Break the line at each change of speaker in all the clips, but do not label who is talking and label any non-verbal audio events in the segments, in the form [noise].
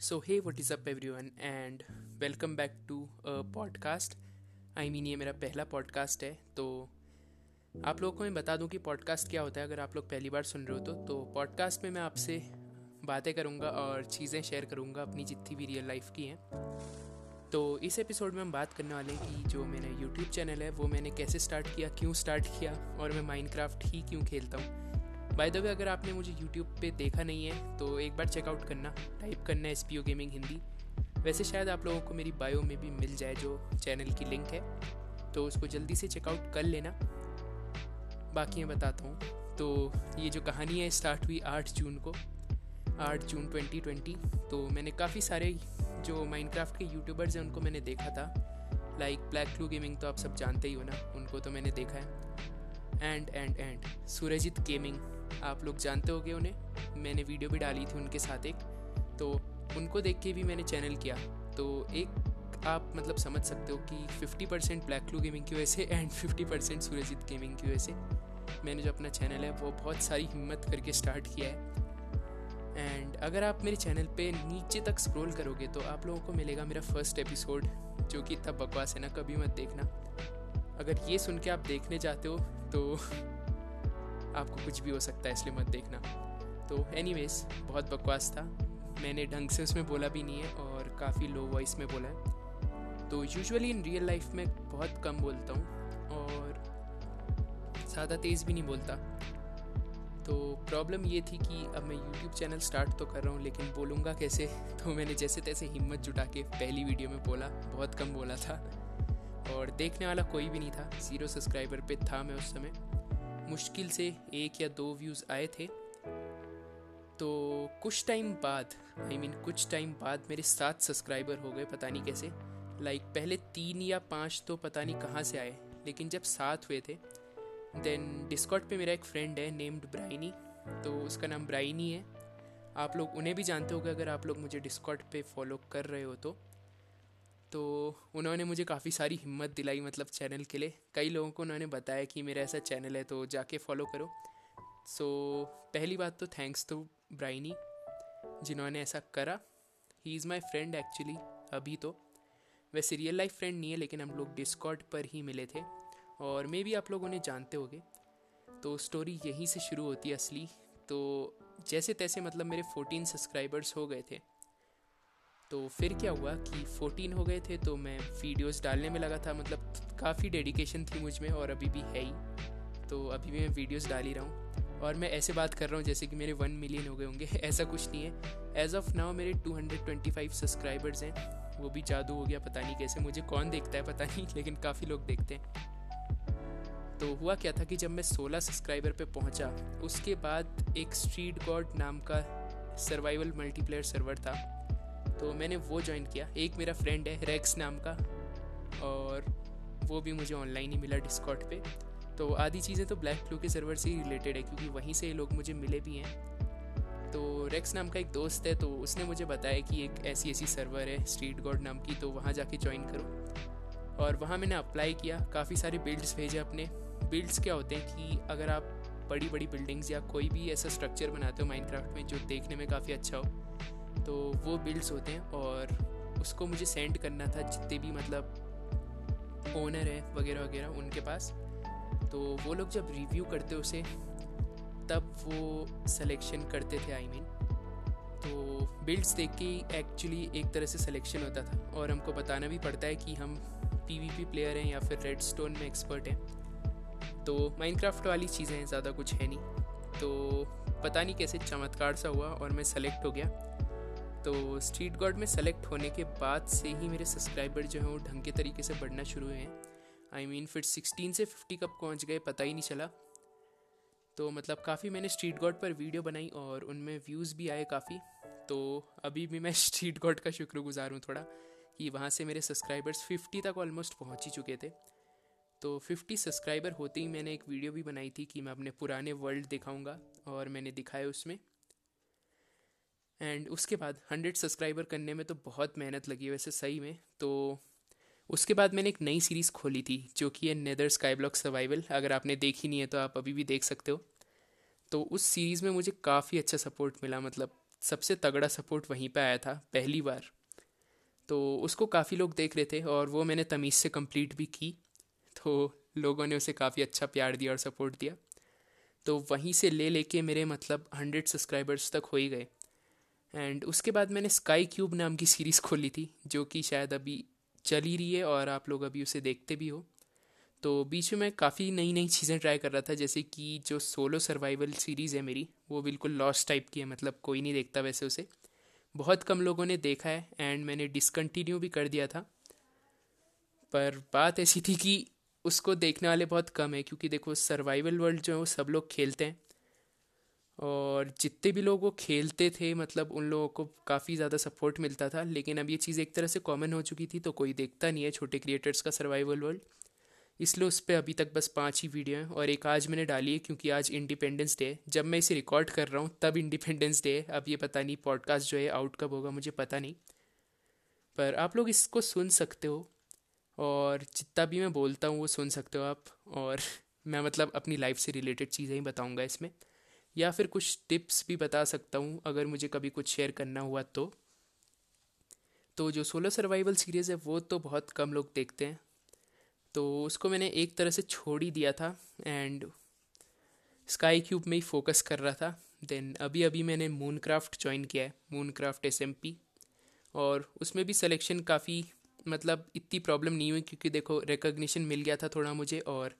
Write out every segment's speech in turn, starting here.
Hey what is up everyone and welcome back to a podcast I mean ये मेरा पहला podcast है तो आप लोगों को मैं बता दूँ कि पॉडकास्ट क्या होता है। अगर आप लोग पहली बार सुन रहे हो तो तो पॉडकास्ट में मैं आपसे बातें करूँगा और चीज़ें शेयर करूँगा अपनी जितनी भी रियल लाइफ की हैं। तो इस एपिसोड में हम बात करने वाले हैं कि जो मेरा यूट्यूब चैनल है, वो मैंने कैसे स्टार्ट किया, क्यों स्टार्ट किया, और मैं माइनक्राफ्ट ही क्यों खेलता हूँ। बाय द वे अगर आपने मुझे यूट्यूब पे देखा नहीं है तो एक बार चेकआउट करना टाइप करना S P O gaming Hindi. वैसे शायद आप लोगों को मेरी बायो में भी मिल जाए जो चैनल की लिंक है तो उसको जल्दी से चेकआउट कर लेना। बाकी मैं बताता हूँ। तो ये जो कहानी है स्टार्ट हुई आठ जून को, आठ जून 2020 तो मैंने काफ़ी सारे जो माइनक्राफ्ट के यूट्यूबर्स हैं, उनको मैंने देखा था। लाइक ब्लैक क्लू गेमिंग तो आप सब जानते ही हो ना, उनको तो मैंने देखा है। And and and Surajit gaming आप लोग जानते होगे उन्हें। मैंने वीडियो भी डाली थी उनके साथ एक। तो उनको देख के भी मैंने चैनल किया। तो एक आप मतलब समझ सकते हो कि 50 परसेंट ब्लैक क्लू गेमिंग की वजह से एंड 50 परसेंट सूरजित गेमिंग की वजह से मैंने जो अपना चैनल है, वो बहुत सारी हिम्मत करके स्टार्ट किया है। एंड अगर आप मेरे चैनल पे नीचे तक स्क्रॉल करोगे तो आप लोगों को मिलेगा मेरा फ़र्स्ट एपिसोड जो कि इतना बकवास है ना, कभी मत देखना। अगर ये सुन के आप देखने जाते हो तो आपको कुछ भी हो सकता है, इसलिए मत देखना। तो एनी बहुत बकवास था। मैंने ढंग से उसमें बोला भी नहीं है और काफ़ी लो वॉइस में बोला है। तो यूजुअली इन रियल लाइफ में बहुत कम बोलता हूँ और ज़्यादा तेज़ भी नहीं बोलता। तो प्रॉब्लम ये थी कि अब मैं यूट्यूब चैनल स्टार्ट तो कर रहा हूँ, लेकिन बोलूँगा कैसे? [laughs] तो मैंने जैसे तैसे हिम्मत जुटा के पहली वीडियो में बोला, बहुत कम बोला था। और देखने वाला कोई भी नहीं था ज़ीरो सब्सक्राइबर पे था मैं उस समय। मुश्किल से एक या दो व्यूज़ आए थे। तो कुछ टाइम बाद आई I मीन mean, कुछ टाइम बाद मेरे सात सब्सक्राइबर हो गए पता नहीं कैसे। लाइक like, पहले तीन या पाँच तो पता नहीं कहाँ से आए लेकिन जब सात हुए थे देन डिस्कॉट पे मेरा एक फ्रेंड है नेम्ड ब्राइनी तो उसका नाम ब्राइनी है। आप लोग उन्हें भी जानते होगे अगर आप लोग मुझे डिस्कॉट पे फॉलो कर रहे हो तो। तो उन्होंने मुझे काफ़ी सारी हिम्मत दिलाई मतलब चैनल के लिए। कई लोगों को उन्होंने बताया कि मेरा ऐसा चैनल है तो जाके फॉलो करो। सो so, पहली बात तो थैंक्स टू तो ब्राइनी जिन्होंने ऐसा करा। He is my friend actually अभी तो। वैसे रियल लाइफ फ्रेंड नहीं है लेकिन हम लोग डिस्कॉर्ड पर ही मिले थे और मे भी आप लोग उन्हें जानते होगे। तो स्टोरी यहीं से शुरू होती है असली। तो जैसे तैसे मतलब मेरे फोर्टीन सब्सक्राइबर्स हो गए थे। तो फिर क्या हुआ कि 14 हो गए थे तो मैं वीडियोस डालने में लगा था। मतलब काफ़ी डेडिकेशन थी मुझमें और अभी भी है ही। तो अभी भी मैं वीडियोस डाल ही रहा हूँ। और मैं ऐसे बात कर रहा हूँ जैसे कि मेरे वन मिलियन हो गए होंगे। [laughs] ऐसा कुछ नहीं है। एज ऑफ़ नाउ मेरे 225 सब्सक्राइबर्स हैं। वो भी जादू हो गया, पता नहीं कैसे। मुझे कौन देखता है, पता नहीं, [laughs] लेकिन काफ़ी लोग देखते हैं। तो हुआ क्या था कि जब मैं 16 सब्सक्राइबर पे पहुँचा, उसके बाद एक स्ट्रीट गॉड नाम का सर्वाइवल मल्टीप्लेयर सर्वर था। तो मैंने वो ज्वाइन किया। एक मेरा फ्रेंड है रेक्स नाम का, और वो भी मुझे ऑनलाइन ही मिला डिस्कॉट पे। तो आधी चीज़ें तो ब्लैक फ्लू के सर्वर से ही रिलेटेड है, क्योंकि वहीं से लोग मुझे मिले भी हैं। तो रेक्स नाम का एक दोस्त है तो उसने मुझे बताया कि एक ऐसी ऐसी सर्वर है स्ट्रीट गॉड नाम की तो वहाँ जाके ज्वाइन करो। और वहाँ मैंने अप्लाई किया, काफ़ी सारे बिल्ड्स भेजे अपने। बिल्ड्स क्या होते हैं कि अगर आप बड़ी बड़ी बिल्डिंग्स या कोई भी ऐसा स्ट्रक्चर बनाते हो माइनक्राफ्ट में, जो देखने में काफ़ी अच्छा हो तो वो बिल्ड्स होते हैं और उसको मुझे सेंड करना था जितने भी मतलब ओनर है वगैरह वगैरह उनके पास। तो वो लोग जब रिव्यू करते उसे, तब वो सिलेक्शन करते थे आई I मीन mean. तो बिल्ड्स देख के एक्चुअली एक तरह से सिलेक्शन होता था और हमको बताना भी पड़ता है कि हम पीवीपी प्लेयर हैं या फिर रेड स्टोन में एक्सपर्ट हैं। तो माइनक्राफ्ट वाली चीज़ें ज़्यादा कुछ है नहीं। तो पता नहीं कैसे चमत्कार सा हुआ और मैं सेलेक्ट हो गया। तो स्ट्रीट गॉड में सेलेक्ट होने के बाद से ही मेरे सब्सक्राइबर जो हैं वो ढंग के तरीके से बढ़ना शुरू हुए हैं। आई I मीन mean, फिर सिक्सटीन से फिफ्टी कब पहुँच गए पता ही नहीं चला। तो मतलब काफ़ी मैंने स्ट्रीट गॉड पर वीडियो बनाई और उनमें व्यूज़ भी आए काफ़ी। तो अभी भी मैं [laughs] स्ट्रीट गॉड का शुक्रगुजार हूँ थोड़ा कि वहाँ से मेरे सब्सक्राइबर्स फिफ्टी तक ऑलमोस्ट पहुँच ही चुके थे। तो फिफ्टी सब्सक्राइबर होते ही मैंने एक वीडियो भी बनाई थी कि मैं अपने पुराने वर्ल्ड दिखाऊँगा और मैंने दिखाया उसमें। एंड उसके बाद हंड्रेड सब्सक्राइबर करने में तो बहुत मेहनत लगी वैसे सही में। तो उसके बाद मैंने एक नई सीरीज़ खोली थी, जो कि है नेदर स्काई ब्लॉक सर्वाइवल अगर आपने देखी नहीं है तो आप अभी भी देख सकते हो। तो उस सीरीज़ में मुझे काफ़ी अच्छा सपोर्ट मिला मतलब सबसे तगड़ा सपोर्ट वहीं पे आया था, पहली बार। तो उसको काफ़ी लोग देख रहे थे और वो मैंने तमीज़ से कंप्लीट भी की। तो लोगों ने उसे काफ़ी अच्छा प्यार दिया और सपोर्ट दिया। तो वहीं से ले लेके मेरे मतलब हंड्रेड सब्सक्राइबर्स तक हो ही गए। एंड उसके बाद मैंने स्काई क्यूब नाम की सीरीज़ खोली थी, जो कि शायद अभी चल ही रही है और आप लोग अभी उसे देखते भी हो। तो बीच में मैं काफ़ी नई नई चीज़ें ट्राई कर रहा था, जैसे कि जो सोलो सर्वाइवल सीरीज़ है मेरी, वो बिल्कुल लॉस टाइप की है मतलब कोई नहीं देखता वैसे उसे। बहुत कम लोगों ने देखा है एंड मैंने डिसकंटिन्यू भी कर दिया था। पर बात ऐसी थी कि उसको देखने वाले बहुत कम है, क्योंकि देखो सर्वाइवल वर्ल्ड जो है वो सब लोग खेलते हैं। और जितने भी लोग वो खेलते थे मतलब उन लोगों को काफ़ी ज़्यादा सपोर्ट मिलता था। लेकिन अब ये चीज़ एक तरह से कॉमन हो चुकी थी तो कोई देखता नहीं है छोटे क्रिएटर्स का सर्वाइवल वर्ल्ड इसलिए उस पर अभी तक बस पाँच ही वीडियो हैं और एक आज मैंने डाली है, क्योंकि आज इंडिपेंडेंस डे है। जब मैं इसे रिकॉर्ड कर रहा हूँ, तब इंडिपेंडेंस डे है। अब ये पता नहीं पॉडकास्ट जो है आउट कब होगा, मुझे पता नहीं। पर आप लोग इसको सुन सकते हो और जितना भी मैं बोलता हूँ, वो सुन सकते हो आप। और [laughs] मैं मतलब अपनी लाइफ से रिलेटेड चीज़ें ही बताऊँगा इसमें। या फिर कुछ टिप्स भी बता सकता हूँ, अगर मुझे कभी कुछ शेयर करना हुआ तो। तो जो सोलर सर्वाइवल सीरीज़ है, वो तो बहुत कम लोग देखते हैं। तो उसको मैंने एक तरह से छोड़ ही दिया था एंड स्काई क्यूब में ही फोकस कर रहा था। देन अभी अभी मैंने मून क्राफ्ट ज्वाइन किया है मून क्राफ्ट एस और उसमें भी सिलेक्शन काफ़ी मतलब इतनी प्रॉब्लम नहीं हुई, क्योंकि देखो रिकग्निशन मिल गया था थोड़ा मुझे और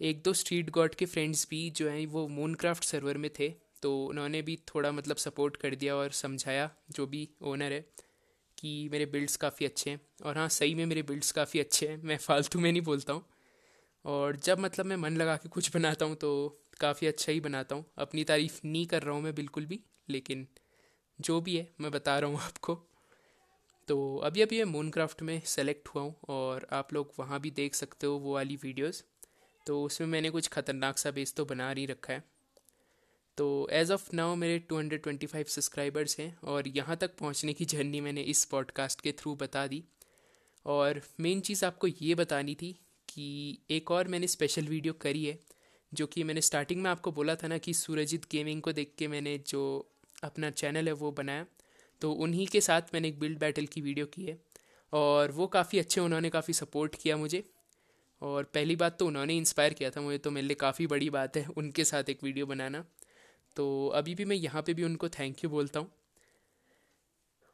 एक दो स्ट्रीट गॉड के फ्रेंड्स भी जो हैं, वो मून क्राफ्ट सर्वर में थे तो उन्होंने भी थोड़ा मतलब सपोर्ट कर दिया और समझाया, जो भी ओनर है, कि मेरे बिल्ड्स काफ़ी अच्छे हैं। और हाँ सही में मेरे बिल्ड्स काफ़ी अच्छे हैं, मैं फालतू में नहीं बोलता हूँ। और जब मतलब मैं मन लगा के कुछ बनाता हूँ तो काफ़ी अच्छा ही बनाता हूँ। अपनी तारीफ़ नहीं कर रहा हूँ मैं बिल्कुल भी, लेकिन जो भी है, मैं बता रहा हूँ आपको। तो अभी अभी मैं मून क्राफ्ट में सेलेक्ट हुआ हूँ, और आप लोग वहाँ भी देख सकते हो वो वाली वीडियोज़ तो उसमें मैंने कुछ ख़तरनाक सा बेस तो बना ही रखा है। तो एज़ ऑफ़ नाउ मेरे 225 सब्सक्राइबर्स हैं और यहाँ तक पहुँचने की जर्नी मैंने इस पॉडकास्ट के थ्रू बता दी। और मेन चीज़ आपको ये बतानी थी कि एक और मैंने स्पेशल वीडियो करी है, जो कि मैंने स्टार्टिंग में आपको बोला था ना कि सूरजित गेमिंग को देख के मैंने जो अपना चैनल है वो बनाया। तो उन्हीं के साथ मैंने एक बिल्ड बैटल की वीडियो की है और वो काफ़ी अच्छे, उन्होंने काफ़ी सपोर्ट किया मुझे। और पहली बात तो उन्होंने इंस्पायर किया था, मुझे तो मेरे लिए काफ़ी बड़ी बात है उनके साथ एक वीडियो बनाना। तो अभी भी मैं यहाँ पे भी उनको थैंक यू बोलता हूँ।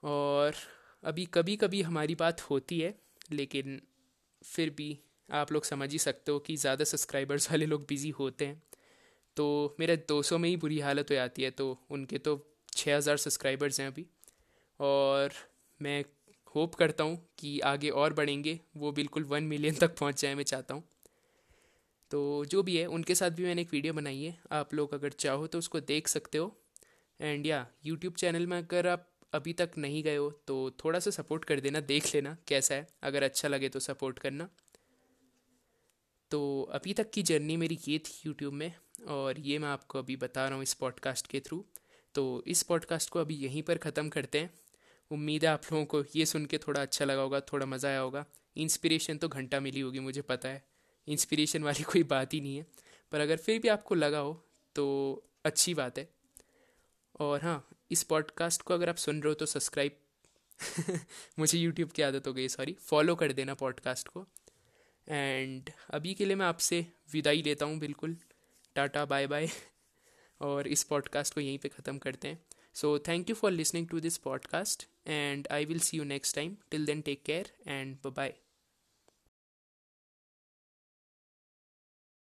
और अभी कभी कभी हमारी बात होती है, लेकिन फिर भी आप लोग समझ ही सकते हो कि ज़्यादा सब्सक्राइबर्स वाले लोग बिज़ी होते हैं। तो मेरे 200 में ही बुरी हालत हो जाती है तो उनके तो 6000 सब्सक्राइबर्स हैं अभी। और मैं होप करता हूँ कि आगे और बढ़ेंगे। वो बिल्कुल वन मिलियन तक पहुँच जाए मैं चाहता हूँ। तो जो भी है, उनके साथ भी मैंने एक वीडियो बनाई है। आप लोग अगर चाहो तो उसको देख सकते हो। एंड या यूट्यूब चैनल में अगर आप अभी तक नहीं गए हो तो थोड़ा सा सपोर्ट कर देना, देख लेना कैसा है। अगर अच्छा लगे तो सपोर्ट करना। तो अभी तक की जर्नी मेरी ये थी यूट्यूब में, और ये मैं आपको अभी बता रहा हूँ इस पॉडकास्ट के थ्रू तो इस पॉडकास्ट को अभी यहीं पर ख़त्म करते हैं। उम्मीद है आप लोगों को ये सुन के थोड़ा अच्छा लगा होगा, थोड़ा मज़ा आया होगा। इंस्पिरेशन तो घंटा मिली होगी, मुझे पता है। इंस्पिरेशन वाली [laughs] कोई बात ही नहीं है। पर अगर फिर भी आपको लगा हो तो अच्छी बात है। और हाँ इस पॉडकास्ट को अगर आप सुन रहे हो तो सब्सक्राइब [laughs] मुझे यूट्यूब की आदत हो गई सॉरी फॉलो कर देना पॉडकास्ट को। एंड अभी के लिए मैं आपसे विदाई लेता हूँ, बिल्कुल। टाटा बाय बाय [laughs] और इस पॉडकास्ट को यहीं पे ख़त्म करते हैं। So, thank you for listening to this podcast, and I will see you next time. Till then, take care and bye bye.